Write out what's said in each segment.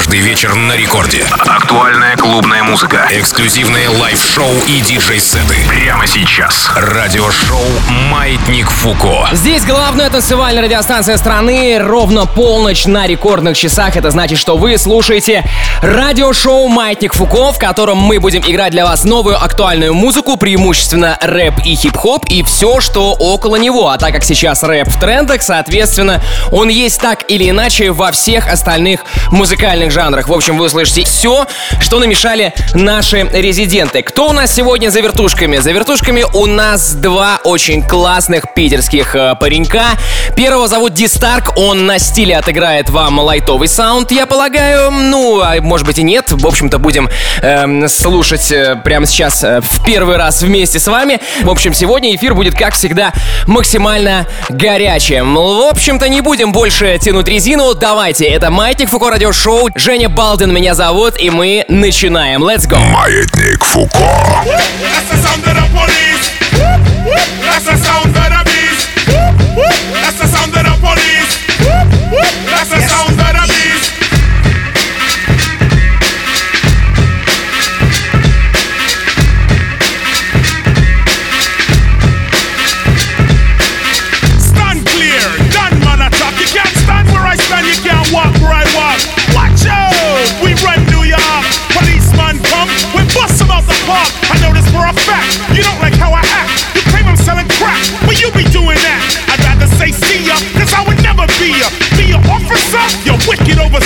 Каждый вечер на рекорде. Актуальная клубная музыка. Эксклюзивные лайв-шоу и диджей-сеты. Прямо сейчас. Радиошоу «Маятник Фуко». Здесь главная танцевальная радиостанция страны. Ровно полночь на рекордных часах. Это значит, что вы слушаете радиошоу «Маятник Фуко», в котором мы будем играть для вас новую актуальную музыку, преимущественно рэп и хип-хоп, и все, что около него. А так как сейчас рэп в трендах, соответственно, он есть так или иначе во всех остальных музыкальных жанрах. В общем, вы услышите все, что намешали наши резиденты. Кто у нас сегодня за вертушками? За вертушками у нас два очень классных питерских э, паренька. Первого зовут Ди Старк, он на стиле отыграет вам лайтовый саунд, я полагаю. Ну, а может быть и нет. В общем-то, будем эм, слушать э, прямо сейчас э, в первый раз вместе с вами. В общем, сегодня эфир будет, как всегда, максимально горячим. В общем-то, не будем больше тянуть резину. Давайте, это Маятник Фуко Радио Шоу. Женя Балдин меня зовут, и мы начинаем. Let's go! Маятник Фуко. That's the sound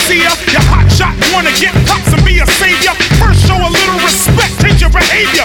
wicked overseer. You hot shot, wanna get props and be a savior. First show a little respect, change your behavior,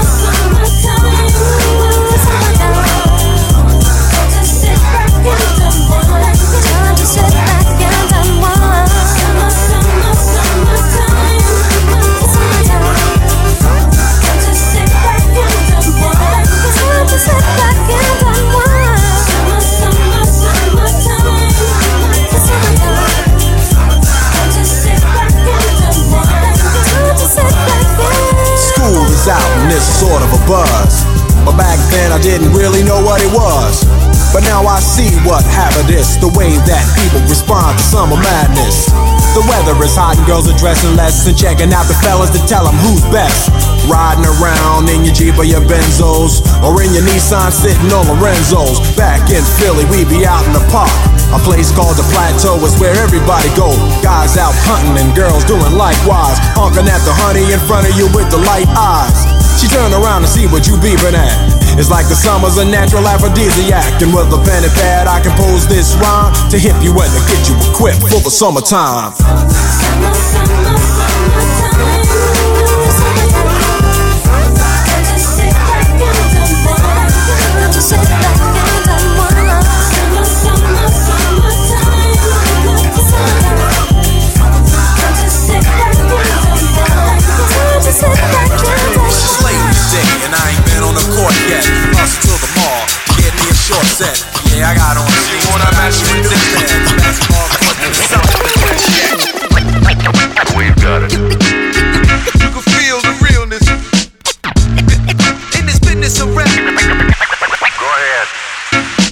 School out and it's sort of a buzz. But back then I didn't really know what it was. But now I see what happened is the way that people respond to summer madness. The weather is hot and girls are dressing less and checking out the fellas to tell them who's best. Riding around in your Jeep or your Benzos or in your Nissan sitting on Lorenzo's. Back in Philly, we be out in the park. A place called the Plateau is where everybody go. Guys out hunting and girls doing likewise. Honking at the honey in front of you with the light eyes. She turn around and see what you beeping at. It's like the summer's a natural aphrodisiac. And with a pen and pad, I compose this rhyme to hip you and to get you equipped for the summertime. Set. Yeah, I got on jeans. Wanna match with this man? Basketball court and something to fresh yet. We've got it. You can feel the realness in this business of rap. Go ahead.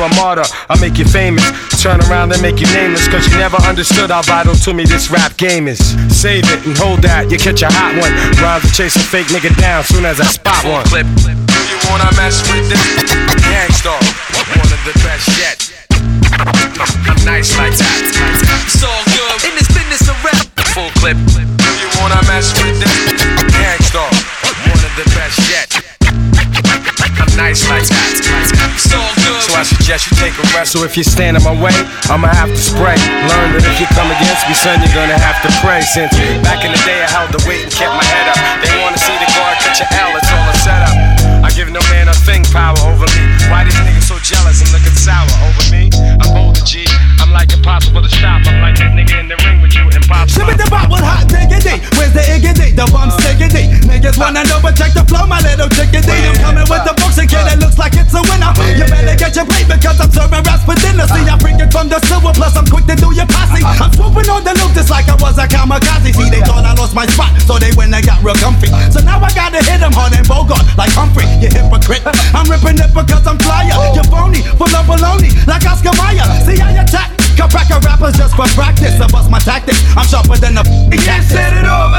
a martyr. I'll make you famous. Turn around and make you nameless. Cause you never understood how vital to me this rap game is. Save it and hold that, you catch a hot one. Rhymes to chase a fake nigga down soon as I spot one. Clip. If you wanna mess with this? Gang Starr, one of the best yet. I'm nice like that. It's all good in this business of rap. Full clip. If you wanna mess with this? Gang Starr, one of the best yet. Nice like that. So I suggest you take a rest. So if you stand in my way, I'ma have to spray. Learn that if you come against me, son, you're gonna have to pray. Since back in the day, I held the weight and kept my head up. They wanna see the guard catch your L, it's all a setup. I give no man a thing power over me. Why these niggas so jealous and looking sour over me? I'm older, G. I'm like impossible to stop. I'm like that nigga in the ring. Shimmy the bop with hot diggity. Where's the iggity? The bump stickity. Niggas wanna know, but check the flow, my little chickadee. I'm coming with the books and kid, it looks like it's a winner. You better get your plate because I'm serving raps for dinner. See, I bring it from the silver, plus I'm quick to do your posse. I'm swooping on the loop just like I was a kamikaze. See, they thought I lost my spot, so they went and got real comfy. So now I gotta hit them hard and Bogart like Humphrey, you hypocrite. I'm ripping it because I'm flyer. You're phony, full of baloney, like Oscar Mayer. See, I attack. Cut cracker rappers just for practice. I bust my tactics. I'm sharper than a Yeah, set it off.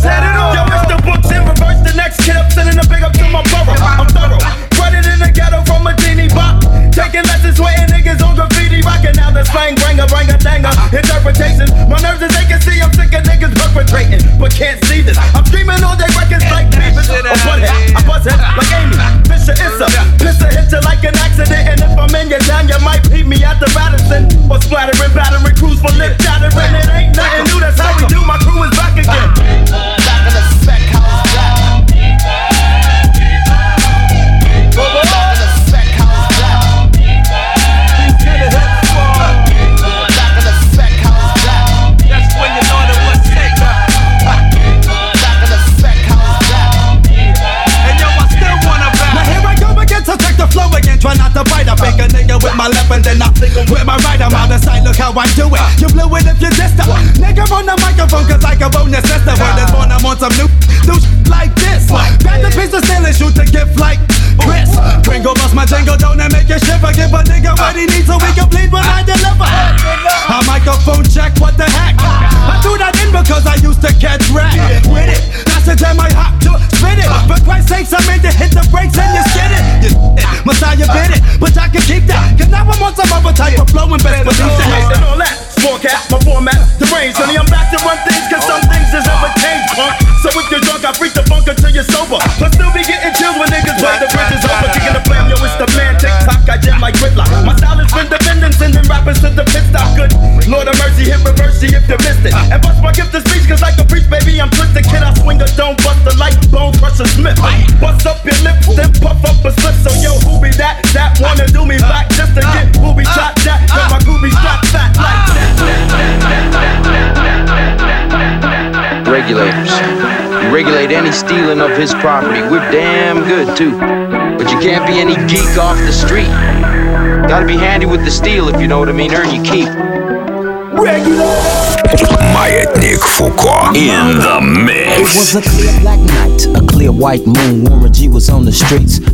Set it off. Yo, it's the books in reverse. The next kid up sending a big up to my borough. I'm thorough. Running in the ghetto from a teeny bop. Taking lessons, sweating niggas on graffiti. Rocking out the slang, bring a bring a danger. Interpretations. My nerves they can see, I'm sick of niggas perpetrating. But can't see this. I'm screaming all day records like Beavis. A butthead. I buzz head like Amy. Fisher, it's a pisser, hit you like an accident. And if I'm in your town, you might peep me at the Radisson. Or splattering, battering crews for lip shattering. It ain't nothing new, that's how we do. My crew is back again. Of flow and best any stealing of his property. We're damn good too. But you can't be any geek off the street. Gotta be handy with the steel if you know what I mean. Earn your keep. Маятник Фуко. In the It was mix. a clear black night, a clear white moon. Warren G was on the streets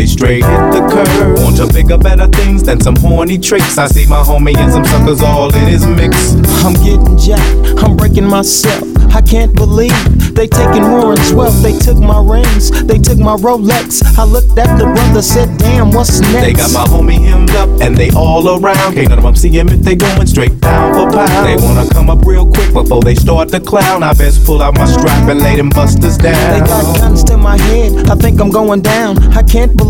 they straight hit the curve. Want to bigger, better things than some horny tricks. I see my homie and some suckers all in his mix. I'm getting jacked, I'm breaking myself. I can't believe they taking Warren's wealth. They took my rings, they took my Rolex. I looked at the brother, said, damn, what's next? They got my homie hemmed up and they all around. Can't none of them see him if they going straight down for pound. They wanna come up real quick before they start to clown. I best pull out my strap and lay them busters down. They got guns to my head, I think I'm going down. I can't believe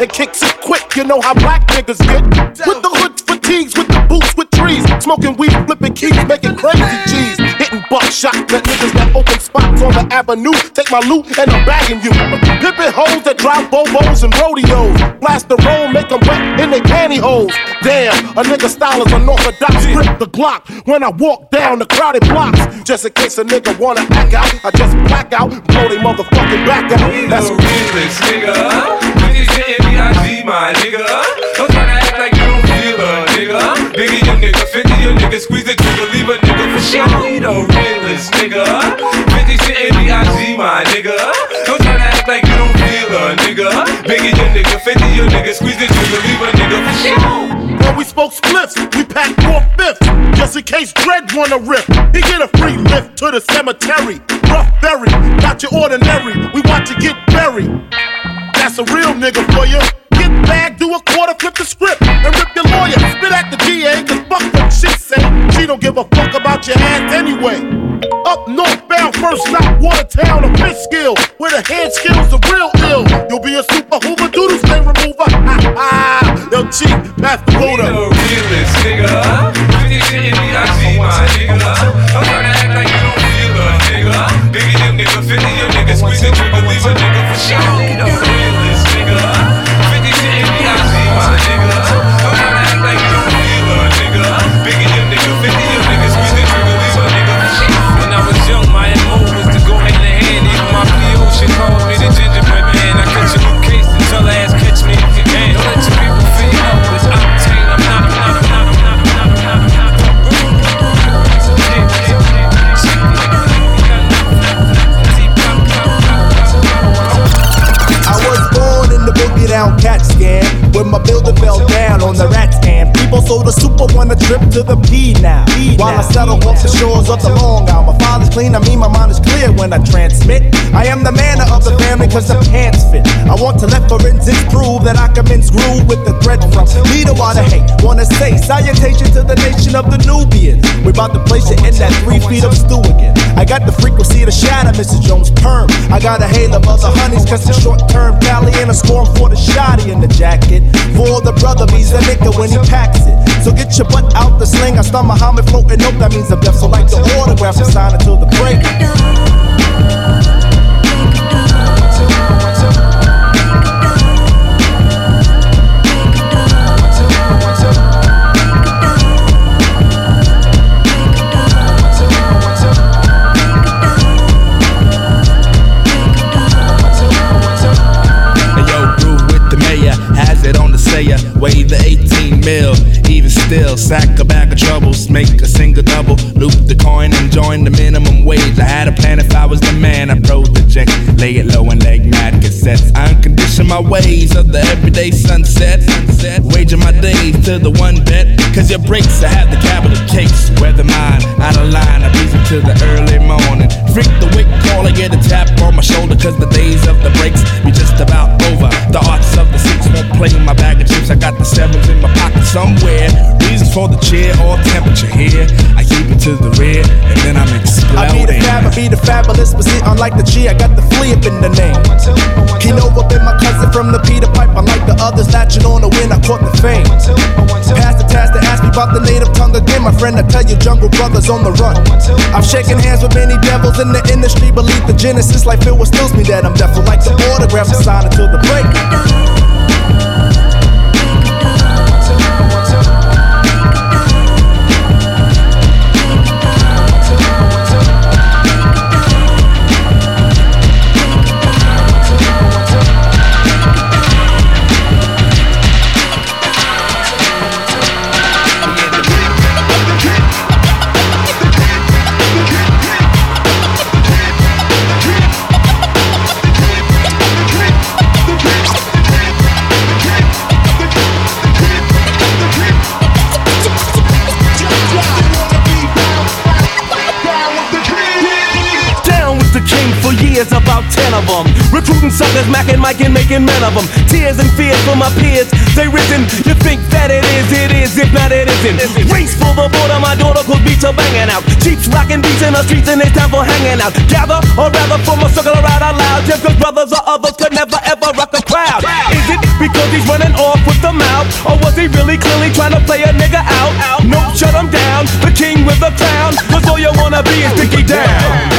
And kicks it quick. You know how black niggas get with the hood fatigues, with the boots, with trees, smoking weed, flipping keys, making crazy G's, hitting buckshot. Let niggas that open spots on the avenue take my loot and I'm bagging you. Pimping hoes that drive bobos and rodeos, blast the roll, make them wet in their pantyhose. Damn, a nigga style is unorthodox. Grip the Glock when I walk down the crowded blocks, just in case a nigga wanna act out. I just black out, blow they motherfucking back out. That's realest, nigga. Me, my nigga. Don't try to act like you don't feel a nigga. Biggie, your nigga, 50, your nigga, squeeze the trigger, leave a nigga for sure. We the realest, nigga. Bitches hitting me, I G my nigga. Don't try to act like you don't feel a nigga. Biggie, your nigga, 50, your nigga, squeeze the trigger, leave a nigga for sure. When we spoke spliffs, we packed four fifths. Just in case Dread wanna rip. He get a free lift to the cemetery. Rough berry, not your ordinary. We want to get buried. That's a real nigga for you. Get back, do a quarter, flip the script, and rip your lawyer. Spit at the DA, cause fuck what she say. She don't give a fuck about your ass anyway. Up northbound, first stop, Watertown, a skill. Where the hand skills are real ill. You'll be a super hoover, doodle stain remover. Ha ha. Yo, cheap, pass the We voter. the realest, nigga. Bitches hitting me, I G my nigga. Don't try to act like you don't feel a nigga. Biggie, your nigga, 50, your nigga, squeeze the trigger, leave a nigga for sure. My building fell down on the rat scan. People so the super want a trip to the P now. While I settle off the shores of the Long Island. My father's clean, I mean my mind is clear when I transmit. I am the man of the family cause the pants fit. I want to let forensics prove that I can mince groove with the thread from leader water hate. Wanna say salutation to the nation of the Nubians. We about to place it in that three feet of stew again. I got the frequency to shatter Mrs. Jones' perm. I got a hail of other honeys, cause the short term Cali and a scorn for the shotty in the jacket. For the brother, he's a nigga when he packs it. So get your butt out the sling. I start Muhammad floating up, that means I'm deaf. So like the autograph, and sign until the break. Sack a bag of troubles, make a single double, loop the coin and join the minimum wage. I had a plan if I was the man, I project, lay it low and leg mad cassettes. I uncondition my ways of the everyday sunset, sunset, waging my days to the one bet. Cause your breaks, I have the capital cakes, weather mine, out of line, I reason into the early morning. Freak the wick call, I get a tap on my shoulder, cause the days of the breaks be just about over. The arts of the six won't play my bag of chips. I got the sevens in my pocket somewhere. Reasons for the cheer or temperature here. I keep it to the rear, and then I'm exploding. I be the fab, I be the fabulous, but see, unlike the G, I got the flea up in the name. Kino up in my cousin from the Peter Pipe, unlike the others, latching on the win, I caught the fame. Pass the task to ask me about the native tongue again, my friend, I tell you, Jungle Brothers on the run. I'm shaking hands with many devils in the industry, believe the genesis, like Phil was stills me that I'm deaf, like the autograph, and sign until the break. Making men of them. Tears and fears for my peers, they risen. You think that it is, it is, if not it isn't. Race for the border, my daughter could beats are banging out. Jeeps rocking beats in the streets and it's time for hanging out. Gather, or rather form a circle around out loud. Just cause brothers or others could never ever rock a crowd. Is it because he's running off with the mouth? Or was he really clearly trying to play a nigga out? Nope, shut him down. The king with the crown. Cause all you wanna be is Dickie down.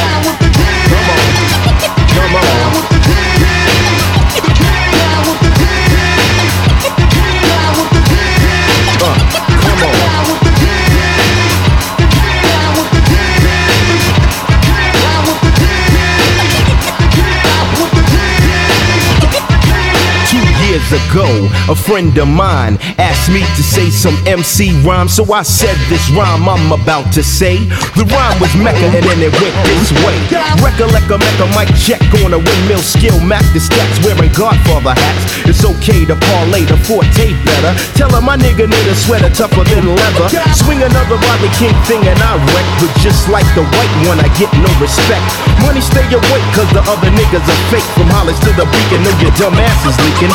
Ago, a friend of mine asked me to say some MC rhyme, so I said this rhyme I'm about to say. The rhyme was Mecca and then it went this way. Recollect a Mecca mic check on a windmill skill, Mac the stats wearing Godfather hats. It's okay to parlay the forte better. Tell her my nigga need a sweater tougher than leather. Swing another Rodney King thing and I wreck, but just like the white one, I get no respect. Money stay awake, cause the other niggas are fake. From Hollis to the beacon, know your dumb ass is leaking.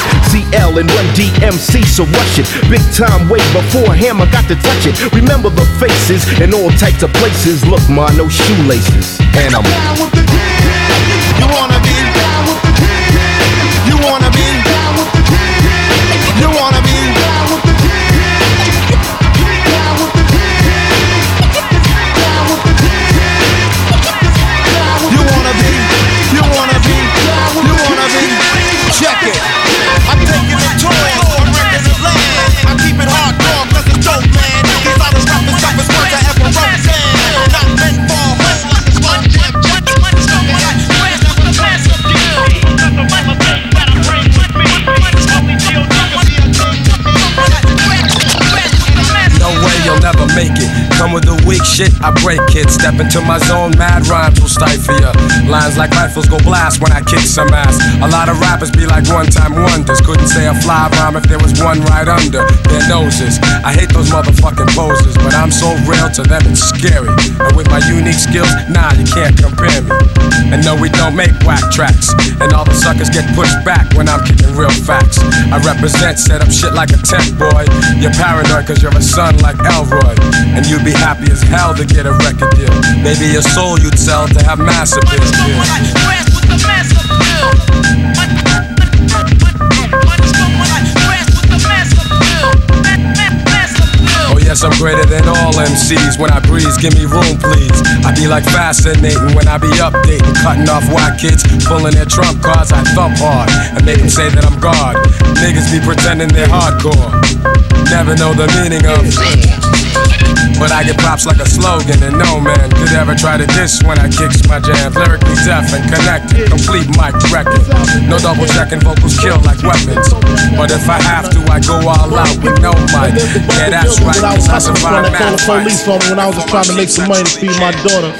CL and Run-DMC, so rush it. Big time way before Hammer got to touch it. Remember the faces in all types of places. Look, ma, no shoelaces. And I'm down with the You wanna be down with the You wanna be Come with the weak shit, I break it. Step into my zone, mad rhymes will stifle ya. Lines like rifles go blast when I kick some ass. A lot of rappers be like one time wonders. Couldn't say a fly rhyme if there was one right under their noses. I hate those motherfucking poses, but I'm so real to them it's scary. And with my unique skills, nah, you can't compare me. And no, we don't make whack tracks. And all the suckers get pushed back when I'm kicking real facts. I represent, set up shit like a tech boy. You're paranoid cause you're a son like Elroy. And you'd be happy as hell to get a record deal. Maybe your soul you'd sell to have massive appeal. Oh yes, I'm greater than all MCs. When I breeze, give me room, please. I be like fascinating when I be updating, cutting off white kids, pulling their trump cards. I thump hard and make them say that I'm God. Niggas be pretending they're hardcore, never know the meaning of. But I get props like a slogan, and no man could ever try to diss when I kicks my jam. Lyrically deaf and connected, complete mic record. No double checking, vocals kill like weapons. But if I have to, I go all out with no mic. Yeah, that's right, When I was cause I survived call the mad police fights. on me when I was just trying to make some money to feed my daughter.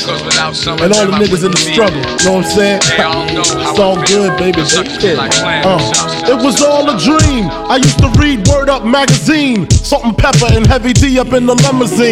And all the niggas in the struggle. You know what I'm saying? It's all good, baby. Uh, it was all a dream. I used to read Word Up magazine. Salt and Pepa and Heavy D up in the limousine.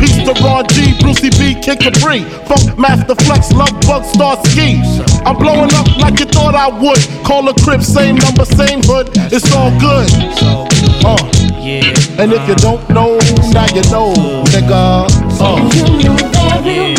Peace to Ron G, Brucey B, Kid Capri. Funkmaster Flex, Love Bug, Star Ski. I'm blowing up like you thought I would. Call a crib, same number, same hood. It's all good. Uh. And if you don't know, now you know, nigga. Uh.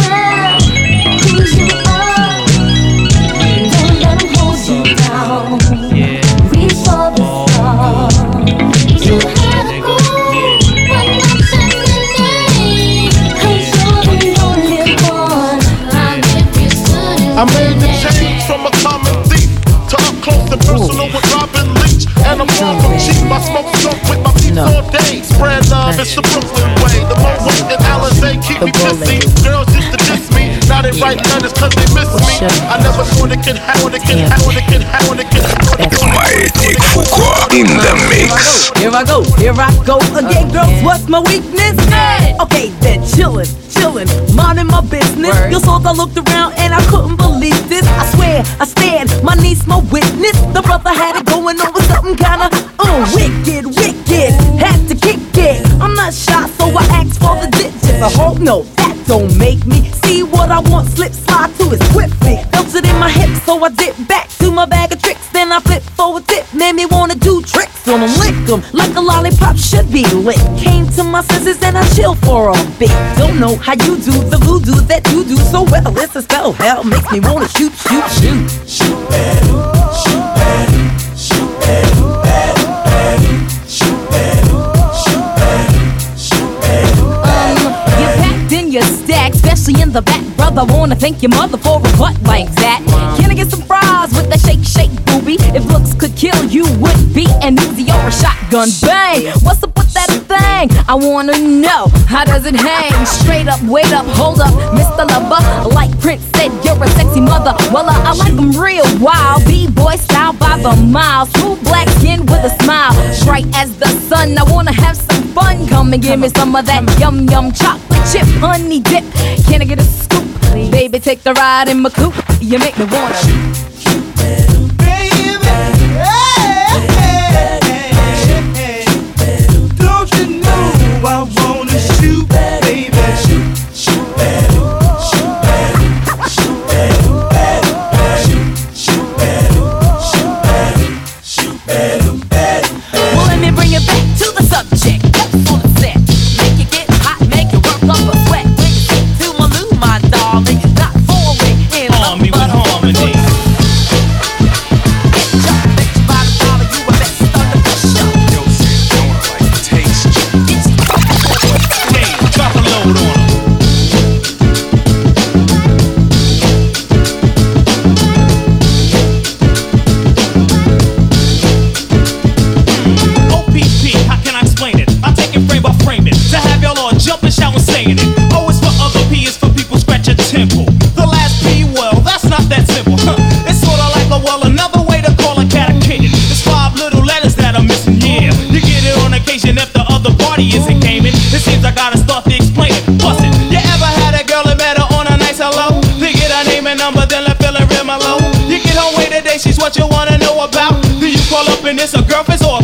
I made the change from a common thief to up close and personal with Robin Leach. And I'm far from cheap. I smoke dope with my peeps all day. Spread love, it's the Brooklyn way. The Mohawk and Alizé keep me pissy. Girls used to diss me, now they write letters cause they miss me. I never thought it could happen, it could happen, it could happen, it could happen. Маятник Фуко in the mix. Here I go, here I go again, girls. What's my weakness? Okay, then chillin', chillin', minding my business. Your souls, I looked around and I couldn't believe this. I swear, I stand, my niece, my witness. The brother had it going on with something kinda uh, wicked, wicked. Had to kick it. I'm not shy, so I asked for the digits. I hope no, that don't make me see what I want. Slip slide to it swiftly. Felt it in my hips, so I dip back to my bag of tricks. I flip forward dip, made me wanna do tricks on them, lick them like a lollipop should be lit. Came to my senses and I chill for a bit. Don't know how you do the voodoo that you do so well. It's a spell, hell makes me wanna shoot, shoot, shoot. Shoot, baby, shoot, baby, shoot, Um, you packed in your stack, especially in the back, brother. Wanna thank your mother for a butt like that. Can I get some fries with that shake, shake, If looks could kill you, would be an Uzi or a shotgun. Bang! What's up with that thing? I wanna know how does it hang? Straight up, wait up, hold up, Mr. Lover. Like Prince said, you're a sexy mother. Well, uh, I like them real wild. B-boy style by the mile. Smooth black skin with a smile. Bright as the sun. I wanna have some fun. Come and give me some of that yum yum chocolate chip honey dip. Can I get a scoop? Baby, take the ride in my coupe. You make me wanna. She's what you wanna know about. Do you call up and it's a girlfriend's or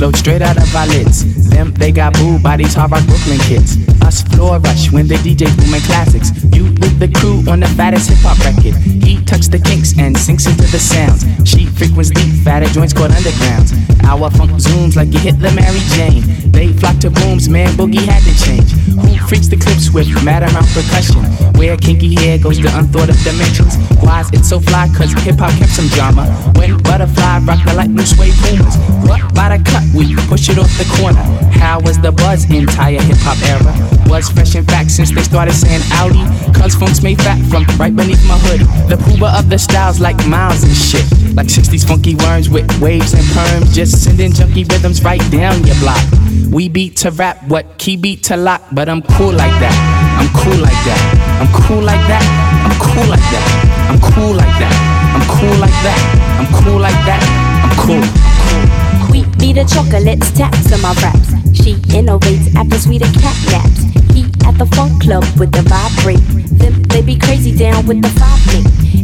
float straight out of our lids. Them, they got boo bodies, hard rock Brooklyn kids. Us floor rush when the DJ booming classics. You the crew on the fattest hip hop record. He tucks the kinks and sinks into the sounds. She frequents deep, fatter joints called undergrounds. Our funk zooms like you hit the Mary Jane. They flock to booms, man, boogie had to change. Who freaks the clips with mad amount percussion? Where kinky hair goes to unthought of dimensions. Why's it so fly? Cause hip hop kept some drama. When butterfly rock the like new suede boomers. What by the cut we push it off the corner. How was the buzz entire hip hop era? Was fresh in fact since they started saying Audi. Cause funks made fat from right beneath my hood. The pooba of the styles like miles and shit. Like 60s funky worms with waves and perms. Just sending junky rhythms right down your block. We beat to rap, what key beat to lock, but I'm cool like that. I'm cool like that. I'm cool like that. I'm cool like that. I'm cool like that. I'm cool like that. I'm cool like that. I'm cool. Wheat be the chocolates, taps on my raps. She innovates after sweeter cat naps. At the funk club with the vibrate. Them they be crazy down with the five.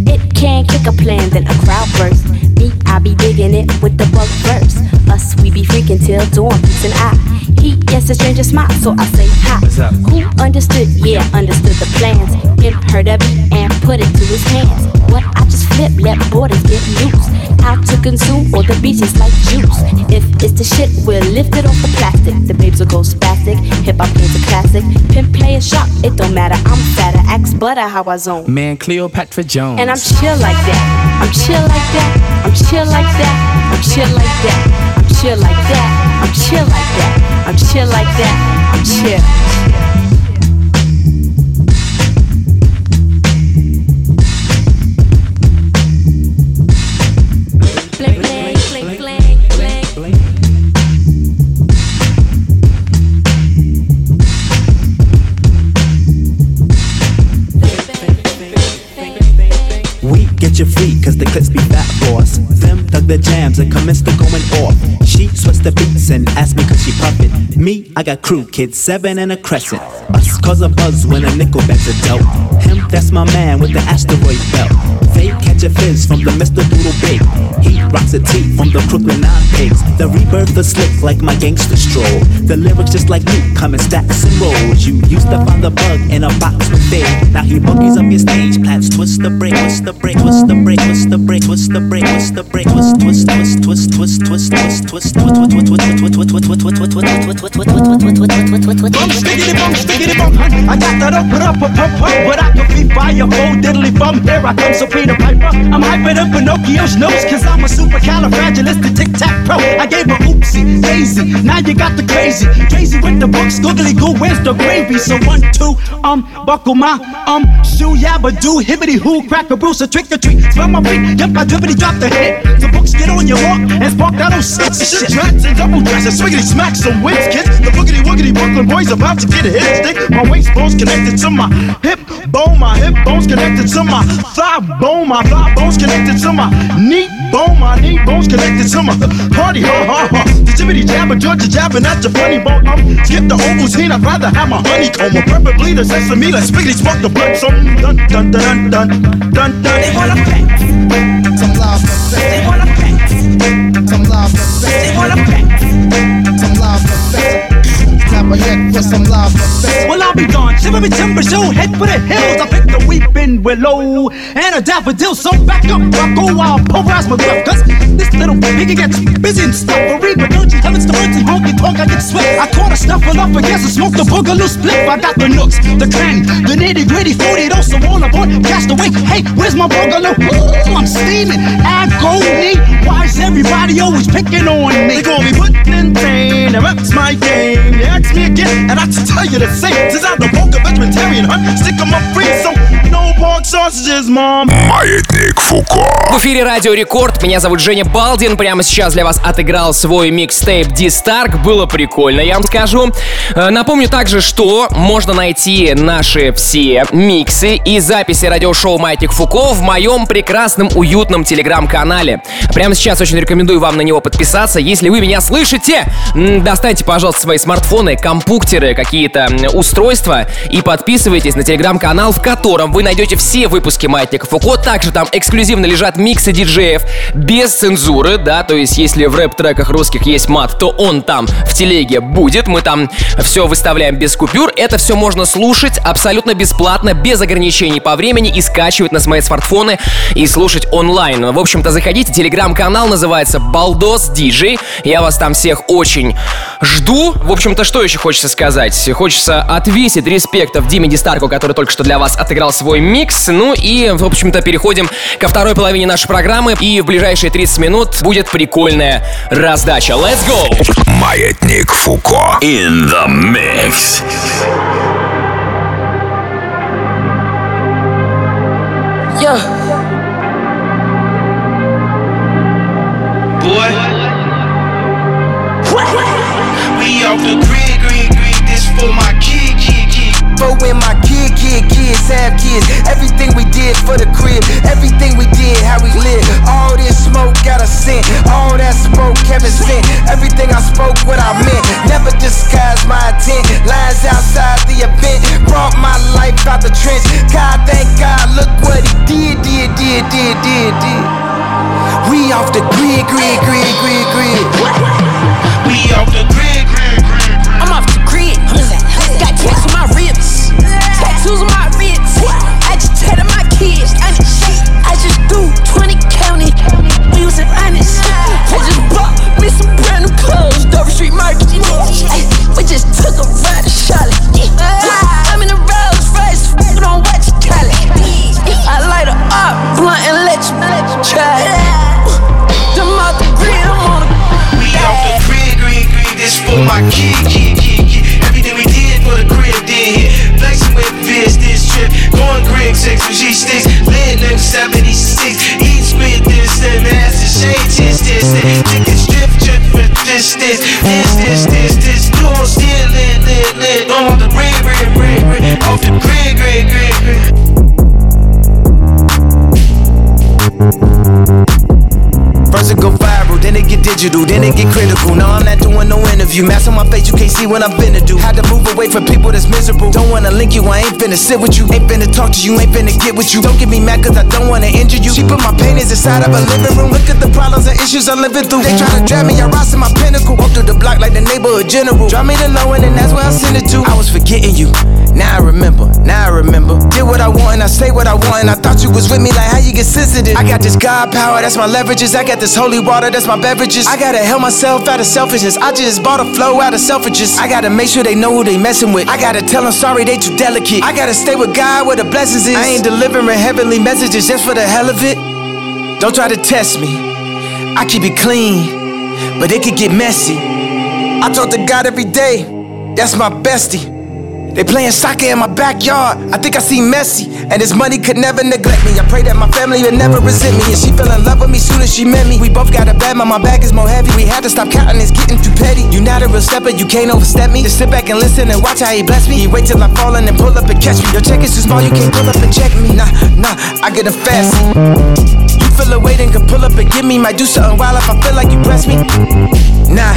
It can kick a plan, then a crowd burst. Me, I be digging it with the bug verse. Us, we be freaking till dawn, peace and I. He, yes, a stranger smile, so I say hi. Who understood? Yeah, understood the plans. Him heard of it and put it to his hands. What I just flip, let borders get loose. Out to consume all the beaches like juice. If it's the shit, we'll lift it off the plastic. The babes will go spastic. Hip hop is a classic. Pimp play a shot, it don't matter. I'm fatter. Axe butter how I zone. Man, Cleopatra Jones. And I'm chill like that. I'm chill like that. I'm chill like that. I'm chill like that. I'm chill like that. I'm chill like that. I'm chill like that. I'm chill. your feet, cause the clips be fat boys. Them dug the jams and commenced to going off. She switched the beats and asked me cause she puppet. Me, I got crew kids, seven and a crescent. Us cause a buzz when a nickel bags a dope. Him, that's my man with the asteroid belt. They catch a fizz from the Mr. Doodle Big. He rocks a from the Brooklyn Nine Pigs. The rebirth is slick like my gangster stroll. The lyrics just like me, come in stacks and rolls. You used to find the bug in a box with fade. Now he boogies up your stage, plats twist the break, twist the break, twist the break, twist the break, twist the break, twist the break, twist, twist, twist, twist, twist, twist, twist, twist, twist, twist, twist, twist, twist. I got that up and up a pump pump, but I can be fire full diddly bum. Here I come, so Peter Piper. I'm hyping up Pinocchio's nose, cause I'm a supercalifragilistic tic tac pro. I gave her oopsie, daisy. Now you got the crazy, crazy with the books, googly goo. Where's the gravy? So one, two, um, buckle my um shoe, yabba do, hibbity hoo, crack a bruise, a trick or treat. Smell my feet, yep, I drippity drop the hit. The books get on your walk and spark that old shit. Shit, tracks and double dress and swiggity smack some wins, kids. The boogity woogity Brooklyn boys about to get a hit stick. My waist bone's connected to my hip bone, my hip bone's connected to my thigh bone, my thigh bone's connected to my knee bone, my knee bone's connected to my party, ha ha ha. The jibbity jabber, Georgia jabbing at your funny bone. Um, skip the Ovaltine, I'd rather have my honeycomb, or preferably the sesame. Let's spiggity spark the blood, so dun dun dun dun dun dun dun. They wanna pack problem. They wanna A some love. Well, I'll be gone. Shivery timber show, head for the hills. I pick the weeping willow and a daffodil. So back up, I go wild, pulverize my grip. Cause this little piggy gets busy and stuff. For read, don't you heavens to earth and honky tonk, I get sweat. I caught a snuffle up against and smoked the boogaloo split. I got the nooks, the clang, the nitty gritty, 40 those so all aboard. Cast away. Hey, where's my boogaloo? Ooh, I'm steaming. Agony. Why is everybody always picking on me? They call me Pain, and that's my game. Ask me again, and I just tell you the same. Since I'm the woke vegetarian hunt, stick 'em up free, so no pork sausages, mom. Маятник Фуко. В эфире Радио Рекорд, меня зовут Женя Балдин, прямо сейчас для вас отыграл свой микстейп Дистарк, было прикольно, я вам скажу. Э, Напомню также, что можно найти наши все миксы и записи радиошоу Маятник Фуко в моем прекрасном уютном телеграм-канале. Прямо сейчас очень рекомендую вам на него подписаться, если вы меня слышите. Достаньте, пожалуйста, свои смартфоны, компьютеры, какие-то устройства и подписывайтесь на телеграм-канал, в котором вы найдете все выпуски Маятника Фуко. Также там эксклюзивно лежат миксы диджеев без цензуры, да, то есть если в рэп-треках русских есть мат, то он там в телеге будет. Мы там все выставляем без купюр. Это все можно слушать абсолютно бесплатно, без ограничений по времени и скачивать на свои смартфоны и слушать онлайн. В общем-то, заходите, телеграм-канал называется Балдос Диджей. Я вас там всех очень жду. В общем-то, что еще хочется сказать? Хочется отвесить респектов Диме Дистарку, который только что для вас отыграл свой микс. Ну и, в общем-то, переходим ко второй половине нашей программы. И в ближайшие 30 минут будет прикольная раздача. Let's go! Маятник Фуко. In the mix. Yeah. For when my kid, kid, kids have kids. Everything we did for the crib. Everything we did, how we live. All this smoke got a scent. All that smoke Kevin sent. Everything I spoke, what I meant. Never disguise my intent. Lines outside the event. Brought my life out the trench. God, thank God, look what he did, did, did, did, did, did. We off the grid, grid, grid, grid, grid. We off the grid, grid, grid. I'm off We just took a ride to Charlotte. I'm in Rolls Royce. Cali. I light up, blunt and let you, try. Them off the on. This for my kid. Everything we did for the crib, did with this trip. Going with G sticks. Lit nigga 76. Eat spit this, that master shade, this, this, this. Nigga strip, this, this, this, this, this, this. You on still lit, lit, lit. I'm the grid, grid, grid. Off the grid, grid, grid. Digital, then it get critical. No, I'm not doing no interview. Mask on my face, you can't see what I'm finna do. Had to move away from people that's miserable. Don't wanna link you, I ain't finna sit with you. Ain't finna talk to you, ain't finna get with you. Don't get me mad cause I don't wanna injure you. She put my paintings inside of a living room. Look at the problems and issues I'm living through. They try to drag me, I rise to my pinnacle. Walk through the block like the neighborhood general. Drop me the low end and that's where I send it to. I was forgetting you. Now I remember, now I remember. Did what I want and I say what I want. And I thought you was with me, like how you get sensitive. I got this God power, that's my leverages. I got this holy water, that's my beverages. I gotta help myself out of selfishness. I just bought a flow out of selfishness. I gotta make sure they know who they messing with. I gotta tell them sorry, they too delicate. I gotta stay with God where the blessings is. I ain't delivering heavenly messages just for the hell of it. Don't try to test me. I keep it clean, but it could get messy. I talk to God every day, that's my bestie. They playing soccer in my backyard. I think I see Messi, and his money could never neglect me. I pray that my family would never resent me, and she fell in love with me soon as she met me. We both got a bad, but my bag is more heavy. We had to stop counting, it's getting too petty. You not a real stepper, you can't overstep me. Just sit back and listen and watch how he bless me. He wait till I fall and then pull up and catch me. Your check is too small, you can't pull up and check me. Nah, nah, I get a fast. You feel a weight and can pull up and give me. Might do something wild if I feel like you press me. Nah,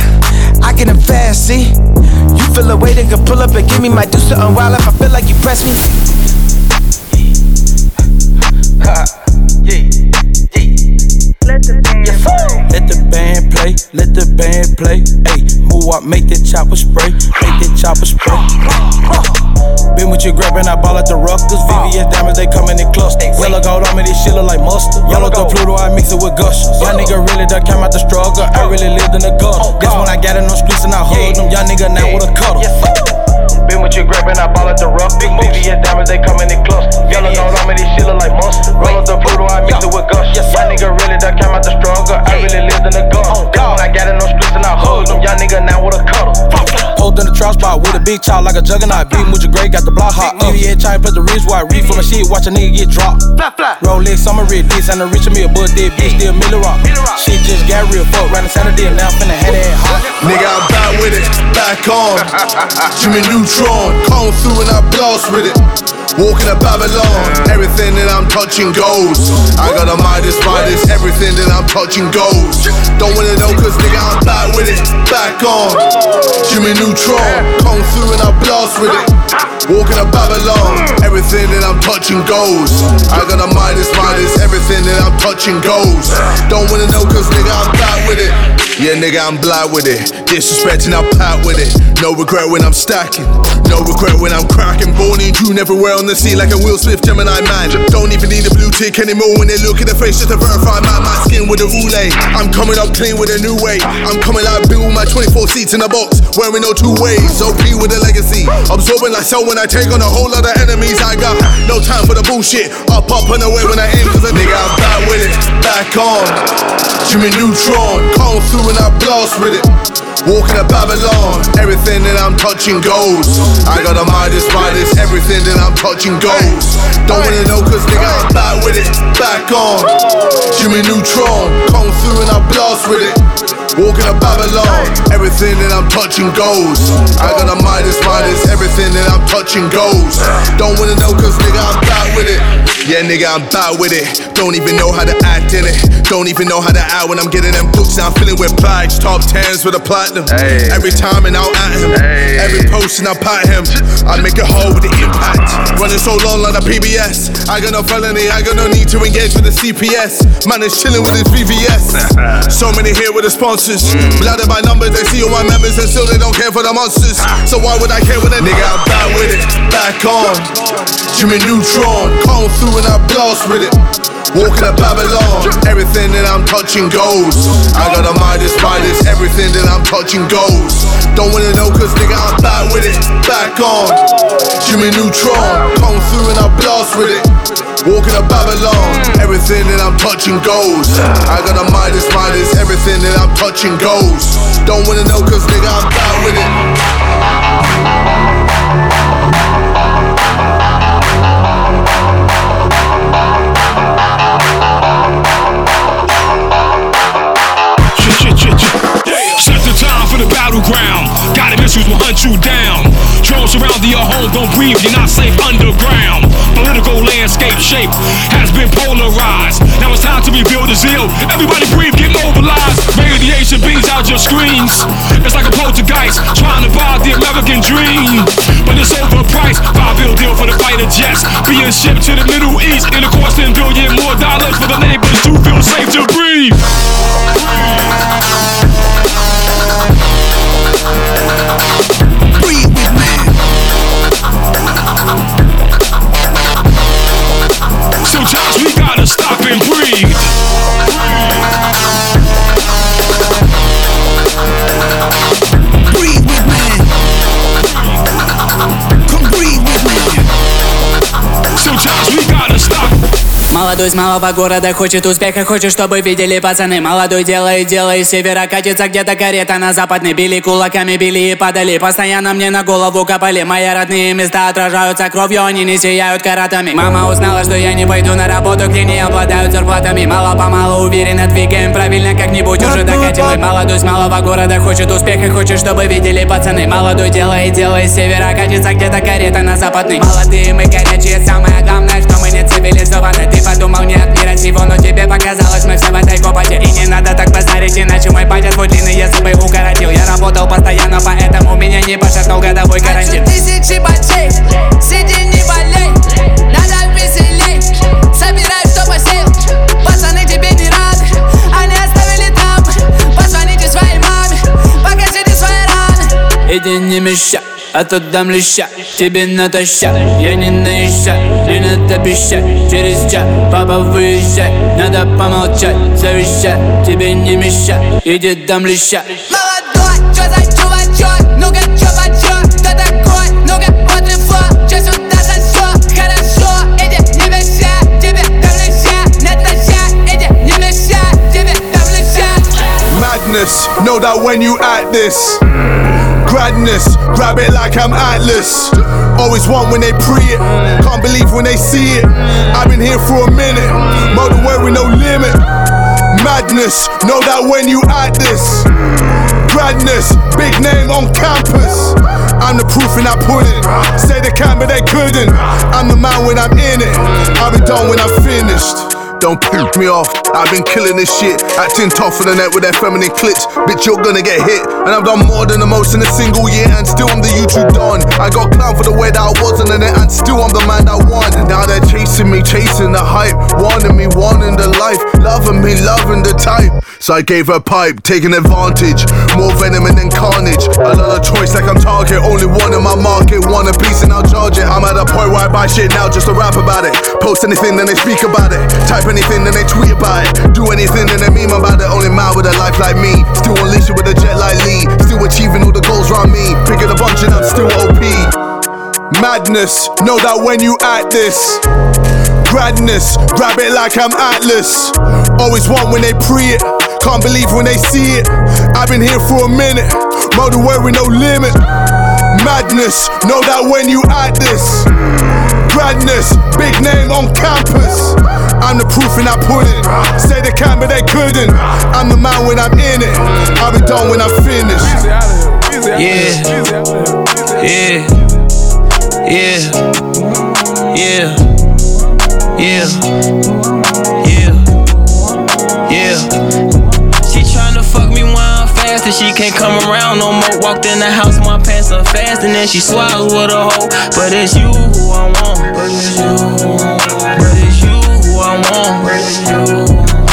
I get them fast, see? You feel a weight and can pull up and give me. my do something wild if I feel like you press me. Ha, yeah, yeah. Let the band play, let the band play. Ayy, move up, make that chopper spray, make that chopper spray. Been with your grabbing, I ball at the Ruckers. VVS diamonds, they come in the cluster. Yellow gold on me, this shit look like mustard. Yellow gold Pluto, I mix it with gushers. Young nigga really done came out the struggle. I really lived in the gutter. This when I got out. I really lived in the gutter. This oh, when I got in those streets and I hugged them. Young nigga now with a cutter. Posed in the trap spot with a big chop like a juggernaut. Beat with your gray, got the block hot. VVS trying to put the wrist wide. Read for my shit, watch a nigga get dropped. Rolex, I'm a red this, and the rich of me a bud dead bitch, still Miller Rock. Shit just got real fuck, right on Saturday, and now I'm finna head that hot. Nigga, I'm back with it, back on. Jimmy Neutron, come through and I blast with it. Walking to Babylon, everything that I'm touching goes. I got a Midas, Midas, everything that I'm touching goes. Don't wanna know, cause nigga, I'm back with it, back on. Jimmy Neutron, come through and I blast with it. Walking to Babylon, everything that I'm touching goes. I got a Midas, Midas, everything that I'm touching goes. Don't wanna know, cause nigga, I'm back with it. Yeah, nigga, I'm black with it. Disrespecting, I pat with it. No regret when I'm stacking. No regret when I'm cracking. Born in June, everywhere on the scene like a Will Smith Gemini man. Don't even need a blue tick anymore when they look at the face just to verify my, my skin with a roulette. I'm coming up clean with a new way. I'm coming like Bill with my 24 seats in a box, wearing no two ways. OP with a legacy. Absorbing like so when I take on a whole lot of enemies. I got no time for the bullshit. Up, up and away when I aim, cause a nigga, I'm back with it. Back on. Jimmy Neutron, come through and I blast with it. Walking to Babylon, everything that I'm touching goes. I got a Midas, Midas, everything that I'm touching goes. Don't wanna know cause nigga I'm back with it, back on. Jimmy Neutron, come through and I blast with it. Walking to Babylon, everything that I'm touching goes. I got a Midas, Midas, everything that I'm touching goes. Don't wanna know cause nigga I'm back with it. Yeah, nigga, I'm back with it. Don't even know how to act in it. Don't even know how to act when I'm getting them books. Now I'm feeling with bags, top tens with a platinum. Every time and out at him. Every post and I pat him. I make a hole with the impact. Running so long like a PBS. I got no felony, I got no need to engage with the CPS. Man is chilling with his VVS. So many here with the sponsors. Mm. Blooded by numbers, they see all my members and still they don't care for the monsters. So why would I care when a nigga I'm back with it? Back on. Jimmy Neutron, come through and I blast with it. Walking to Babylon, everything that I'm touching goes. I got a Midas, Midas, everything that I'm touching goes. Don't wanna know cause nigga I'm back with it, back on. Jimmy Neutron, come through and I blast with it. Walking to Babylon, everything that I'm touching goes. I got a Midas, Midas, everything that I'm touching goes. Don't wanna know cause nigga I'm back with it. Missiles will hunt you down. Drones surround your home, don't breathe, you're not safe underground. Political landscape shape has been polarized. Now it's time to rebuild the zeal. Everybody breathe, get mobilized. Radiation beams out your screens. It's like a poltergeist trying to buy the American dream. But it's overpriced. Five bill deal for the fighter jets. Being shipped to the Middle East. And it costs 10 billion more dollars for the neighbors to feel safe to breathe. Sometimes we gotta stop and. Breathe Молодой из малого города хочет успеха, хочет, чтобы видели пацаны. Молодой делает дело из севера, катится где-то карета на западный Били кулаками, били и падали, постоянно мне на голову копали Мои родные места отражаются кровью, они не сияют каратами. Мама узнала, что я не пойду на работу, где не обладают зарплатами. Мало-помалу уверенно двигаем правильно, как-нибудь уже докатим молодой с малого города хочет успеха, хочет, чтобы видели пацаны. Молодой делает дело из севера, катится где-то карета на западный Молодые мы горячие, самое главное, что цивилизованы Ты подумал не от мира сего, но тебе показалось мы все в этой копоте. И не надо так базарить, иначе мой батя твой длинные зубы укоротил. Я работал постоянно, поэтому меня не пошатнул годовой карантин. Тысячи бачей, сиди не болей. Надо веселей, собирай, что посеял. Пацаны тебе не рады, они оставили там. Позвоните своей маме, покажите свои раны. Иди не мешай, а то дам леща Тебе натощак, я не наезжай Не надо пищать, через час Папа выезжай, надо помолчать Совещать, тебе не мешай Иди дам леща Молодой, чё за чувачок, ну-ка чё почёт Кто такой, ну-ка вот Чё сюда зашёл, хорошо Иди не мешай, тебе дам леща Натощак, иди не мешай. Тебе дам леща Madness, know that when you act this. Gradness, grab it like I'm Atlas. Always want when they pre it, can't believe when they see it. I've been here for a minute, motorway with no limit. Madness, know that when you act this. Gradness, big name on campus. I'm the proof and I put it. Say they can, but they couldn't. I'm the man when I'm in it. I'll be done when I'm finished. Don't piss me off. I've been killing this shit. Acting tough for the net with their feminine clits. Bitch, you're gonna get hit. And I've done more than the most in a single year. And still I'm the YouTube Don. I got clown for the way that I was on the net. And still I'm the man that won. Now they're chasing me, chasing the hype. Wanting me, wanting the life. Loving me, loving the type. So I gave her pipe, taking advantage. More venom and then carnage. A lot of choice like I'm target. Only one in my market. One a piece and I'll charge it. I'm at a point where I buy shit now just to rap about it. Post anything, then they speak about it. Type anything, then they tweet about it. Do anything, then they meme about it. Only man with a life like me. Still unleashed with a jet like Lee. Still achieving all the goals around me. Picking a bunch and I'm still OP. Madness, know that when you act this. Gradness, grab it like I'm Atlas. Always want when they pre it. Can't believe when they see it. I've been here for a minute. Motor wearing no limit. Madness, know that when you add this. Gradness, big name on campus. I'm the proof and I put it. Say they can, but they couldn't. I'm the man when I'm in it. I'll be done when I'm finished. Yeah. Yeah. Yeah. Yeah. Yeah. Yeah. Yeah. She tryna fuck me while I'm fast and she can't come around no more. Walked in the house, my pants are fast and then she swallows with a hoe. But it's you who I want. But it's you. But it's you who I want. It's you.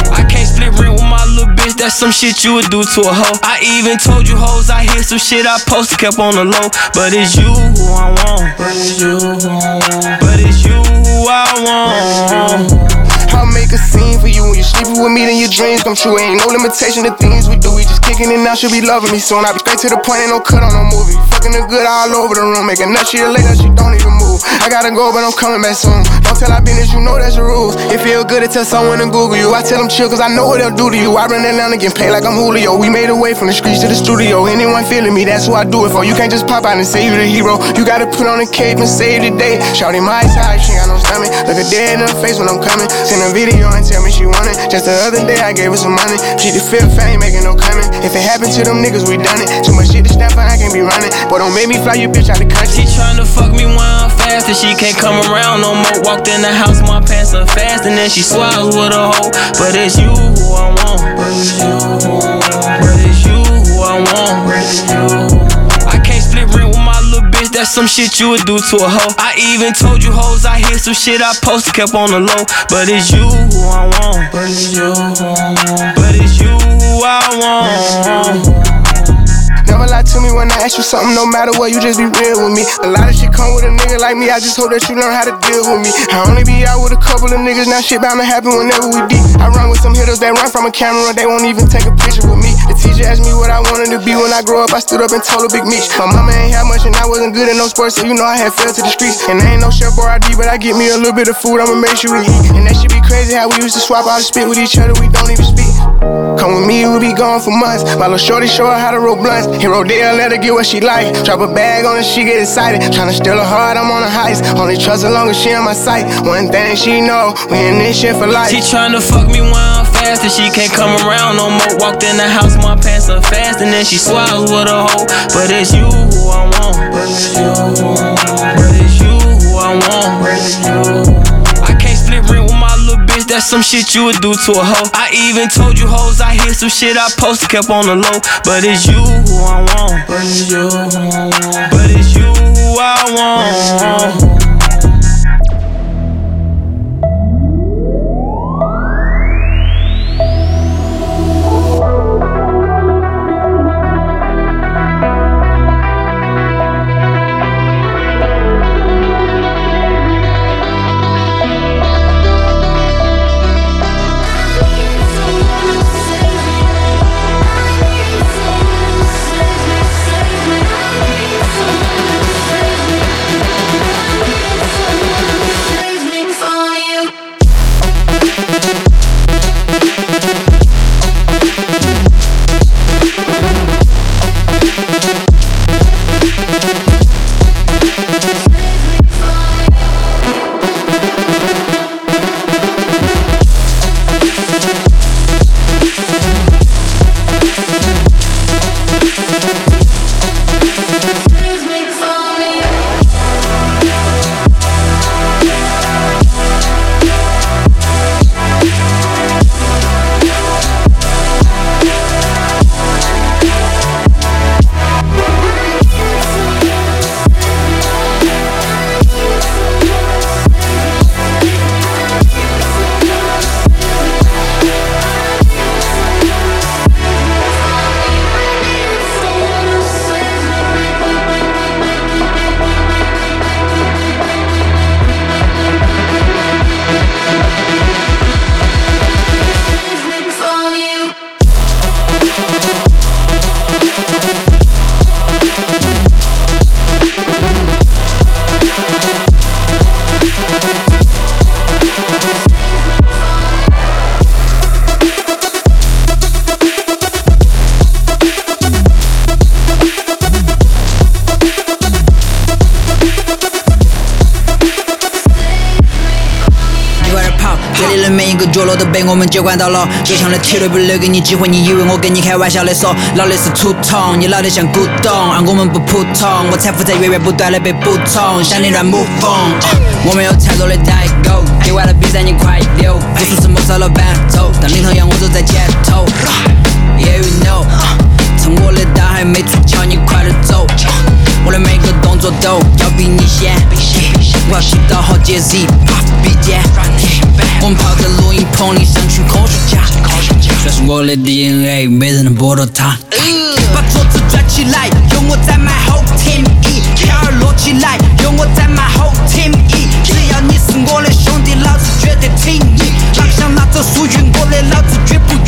I can't split rent with my little bitch. That's some shit you would do to a hoe. I even told you hoes I hear some shit I posted kept on the low. But it's you who I want. But it's you who I want. But it's you who I want. I'll make a scene for you when you're sleeping with me, then your dreams come true. Ain't no limitation to things we do. We just kicking it now, she'll be loving me soon. I be straight to the point, ain't no cut on no movie. Fucking her good all over the room, making nut she later, she don't even move. I gotta go, but I'm coming back soon. Tell I business, you know that's the rules. It feel good to tell someone to Google you. I tell them chill, cause I know what they'll do to you. I run Atlanta, getting paid like I'm Julio. We made a way from the streets to the studio. Anyone feeling me, that's who I do it for. You can't just pop out and say you the hero. You gotta put on a cape and save the day. Shouting my high, she got no stomach. Look her dead in the face when I'm coming. Send a video and tell me she want it. Just the other day I gave her some money. She the fifth fame, making no comment. If it happened to them niggas, we done it. Too much shit to stand for, I can't be running. Boy, don't make me fly you bitch out the country. She tryna fuck me while I'm fast and she can't come around no more. Walked in the house, my pants are fast and then she swallows with a hoe. But it's you who I want. But it's you who I want. But it's you who I want. But it's you. I can't split rent with my little bitch. That's some shit you would do to a hoe. I even told you hoes I hear some shit I posted kept on the low. But it's you who I want. But it's you who I want. But it's you who I want. Never lie to me when I ask you something, no matter what, you just be real with me. A lot of shit come with a nigga like me, I just hope that you learn how to deal with me. I only be out with a couple of niggas, now shit bound to happen whenever we deep. I run with some hitters that run from a camera, they won't even take a picture with me. Teacher asked me what I wanted to be when I grow up, I stood up and told a big Meech. My mama ain't had much and I wasn't good at no sports, so you know I had fell to the streets. And I ain't no chef or ID, but I get me a little bit of food, I'ma make sure we eat. And that should be crazy how we used to swap out the spit with each other, we don't even speak. Come with me, we'll be gone for months. My little shorty show her how to roll blunts. Hit Rodeo, let her get what she like. Drop a bag on her, she get excited. Tryna steal her heart, I'm on a heist. Only trust her long as she in my sight. One thing she know, we in this shit for life. She tryna fuck me while I'm fast and she can't come around no more. Walked in the house, my pants are fast and then she swallows with a hoe. But it's you who I want. But it's you who I want. But it's you who I want. But it's you. I can't split rent with my little bitch. That's some shit you would do to a hoe. I even told you hoes I hear some shit I posted kept on the low. But it's you who I want. But it's you who I want. But it's you who I want. 都被我们接管到了，就像那铁路不留给你机会，你以为我跟你开玩笑的说，老的是土桶，你老的像古董，而我们不普通，我财富在源源不断的被补充，想你乱木风，我没有太多的代沟，给完了比赛你快溜，无数次谋杀了伴奏，当领头羊我走在前头，Yeah you know，趁我的刀还没出鞘，你快点走，我的每个动作都要比你先，我要吸到好几 Z，笔我们泡在录音棚里像群科学家，这是我的 DNA，没人能剥夺它。把桌子转起来，有我在 my whole team E，天儿落起来，有我在 my whole team 一只要你是我的兄弟，老子绝对挺你。他想拿走属于我的，老子绝不。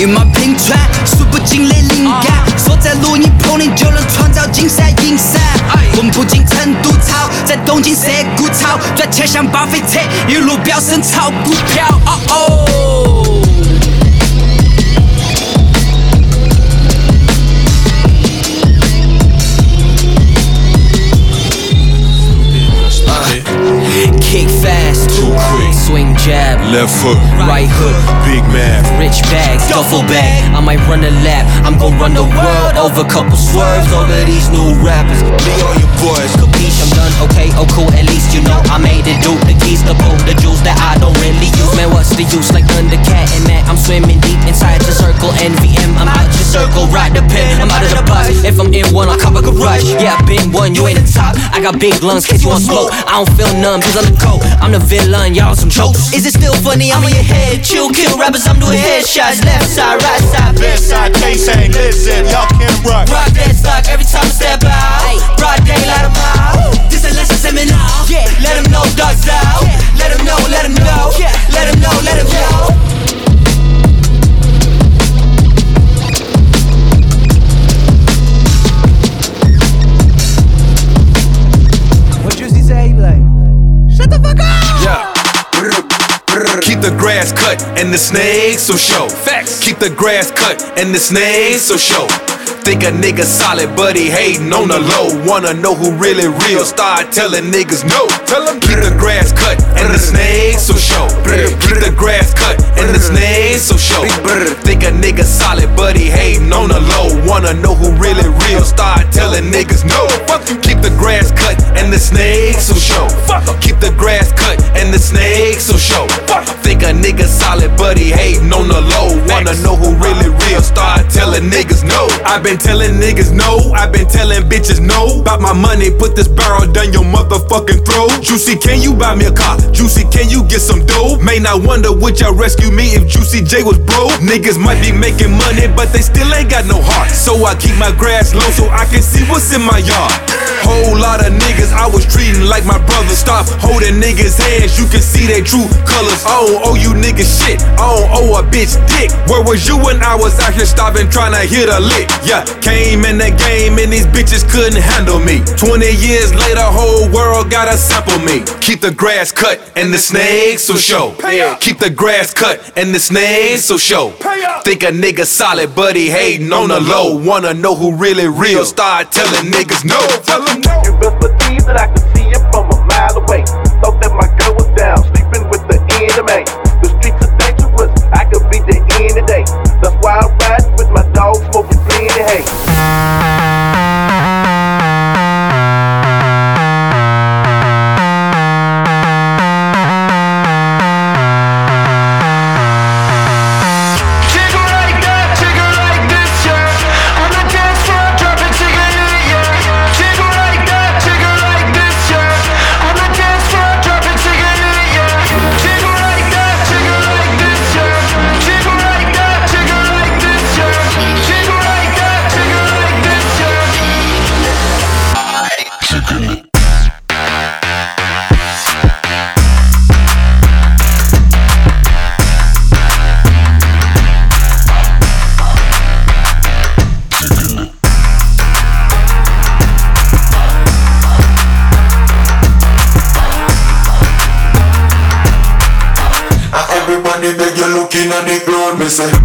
一马平川，数不尽的灵感，说在录音棚里就能创造金山银山。混不进成都潮，在东京涩谷潮，赚钱像巴菲特，一路飙升炒股票。哦哦。Kick fast, Too quick. swing jab, Left foot, right hook, big math. rich bags, duffel bag. I might run a lap, I'm gon' run the world over couple swerves over these new rappers. Be all your boys. Capiche, I'm done, okay, oh cool, at least you know I made it do the keys the pull the jewels that I don't really use. Man, what's the use? Like Thundercat and Matt, I'm swimming deep inside the circle. NVM, I'm out your circle, ride the pin, I'm out of the bus. If I'm in one, I'll cop. Yeah, I been one, you ain't the top. I got big lungs, case you want smoke. I don't feel none, cause I'm the coat. I'm the villain, y'all some jokes. Is it still funny? I'm on your head, chill, kill rappers, I'm doing headshots. Left side, right side, Left side, case ain't listen, y'all can't rock. Rock that stock every time I step out. Broad daylight, I'm out. This a lesson seminar. Yeah, let him know, dogs out. Let him know, let him know. Let him know, let him know. Grass cut and the snakes so show. Facts. Keep the grass cut and the snakes so show. Think a nigga solid, but he hating on the low. Wanna know who really real? Start telling niggas no. Tell them keep the grass cut and the snakes so show. Keep the grass cut and the snakes so show. Think a nigga solid, but he hating on the low. Wanna know who really real? Start telling niggas no. Fuck you. Keep the grass cut and the snakes so show. Fuck Keep the grass cut and the snakes so show. Think a nigga solid, but he hating on the low. Wanna know who really real? Start telling niggas no. I've been telling niggas no. I've been telling bitches no. About my money, put this barrel down your motherfucking throat. Juicy, can you buy me a car? Juicy, can you get some dough? May not wonder would y'all rescue me if Juicy J was broke. Niggas might be making money, but they still ain't got no heart. So I keep my grass low so I can see what's in my yard. Whole lot of niggas I was treating like my brother. Stop holding niggas' hands, you can see their true colors. I don't owe you niggas shit. I don't owe a bitch dick. Where was you when I was out here starving trying to hit a lick? Yeah, came in the game and these bitches couldn't handle me. 20 years later, whole world gotta sample me. Keep the grass cut and the snakes will show. Keep the grass cut and the snakes will show. Think a nigga solid, but he hating on the low. Wanna know who really real? Start telling niggas no. Tell them no. You best believe that I can see it from a mile away. Thought that my girl was down, sleeping with the enemy. The streets are dangerous, I could be the end today. That's why I ride with my dog, smoking địa hình the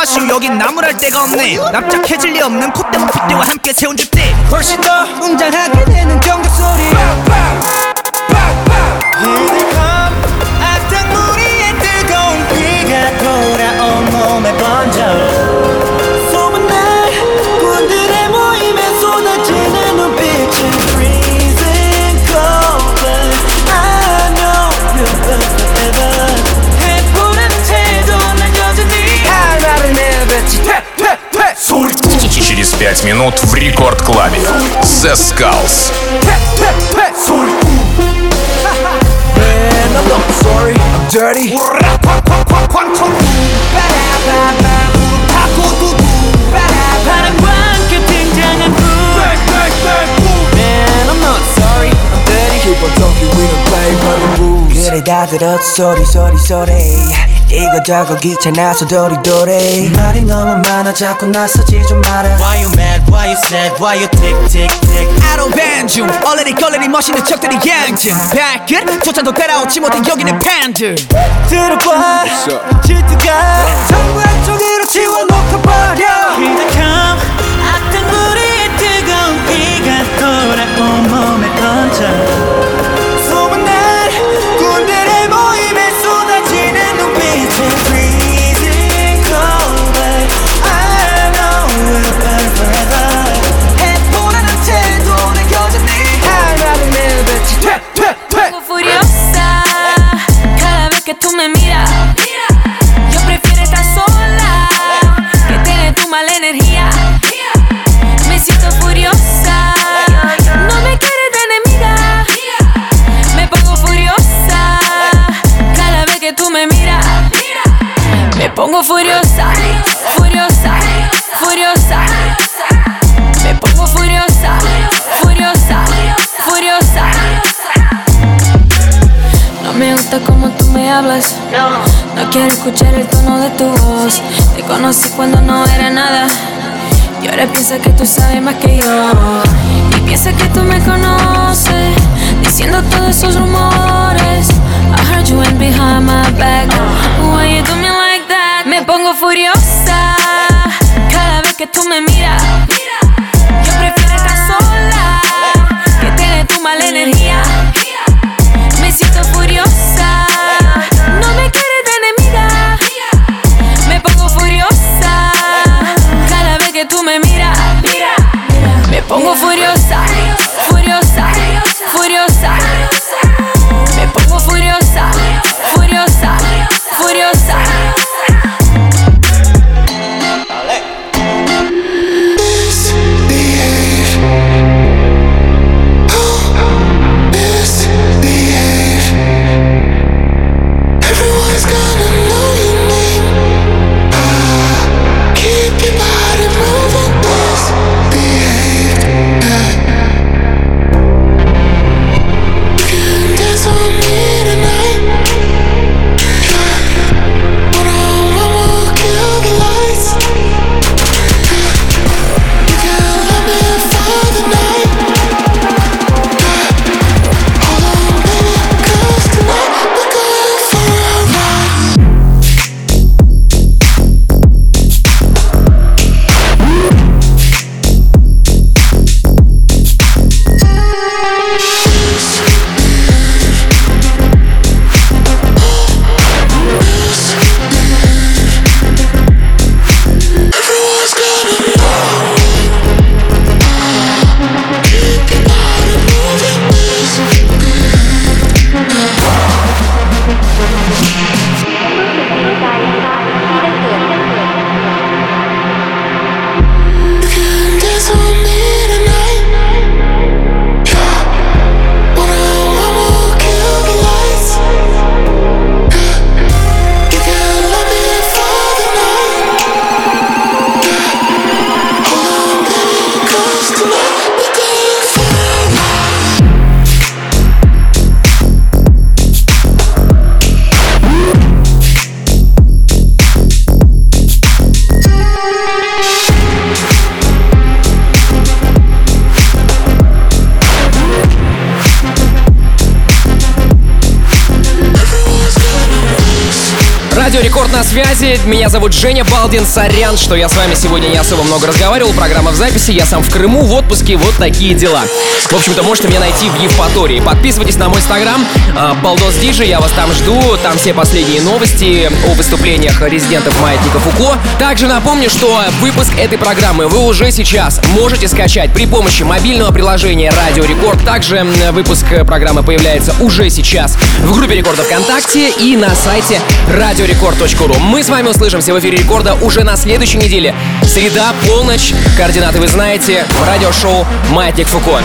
돌아가시오 여긴 나무랄 데가 없네. 납작해질 리 없는 콧대와 핏대와 함께 세운 집대 훨씬 더 웅장하게 되는 경적 소리. 악당무리 45 минут в рекорд-клабе. The Skulls. Sorry, I'm dirty. Man, I'm not sorry, I'm dirty. Keep on talking, we don't play by the rules. 그래 다 들었어. 소리 소리 소리 이거저거 귀찮아서 도리도리. 말이 너무 많아 자꾸 나서지 좀 마라. Why you mad, why you sad, why you tick tick tick? 아로 반중 얼레리 걸레리 멋있는 척들이 양증 발끝 조차도 따라오지 못한 여기는 팬들 들어봐. 질투가 전부 한쪽으로 치워놓고 버려. 기득함 악당무리의 뜨거운 비가 돌아 온 몸에 던져 que tú me miras. Quiero escuchar el tono de tu voz. Te conocí cuando no era nada. Y ahora piensa que tú sabes más que yo. Y piensa que tú me conoces. Diciendo todos esos rumores. I heard you went behind my back. Why you do me like that? Me pongo furiosa. Cada vez que tú me miras. Yo prefiero estar sola. Que tener tu mala energía. Me siento tú me miras. Me pongo furiosa. Furiosa. Furiosa. Me pongo furiosa. Furiosa. Furiosa. me Меня зовут Женя Балдин. Сорян, что я с вами сегодня не особо много разговаривал. Программа в записи. Я сам в Крыму, в отпуске. Вот такие дела. В общем-то, можете меня найти в Евпатории. Подписывайтесь на мой инстаграм. А, Балдос Диджи. Я вас там жду. Там все последние новости о выступлениях резидентов Маятника Фуко. Также напомню, что выпуск этой программы вы уже сейчас можете скачать при помощи мобильного приложения Радио Рекорд. Также выпуск программы появляется уже сейчас в группе Рекорда ВКонтакте и на сайте радиорекорд.ру. Мы с вами услышимся в эфире Рекорда уже на следующей неделе. Среда, полночь. Координаты вы знаете. Радиошоу «Маятник Фуко».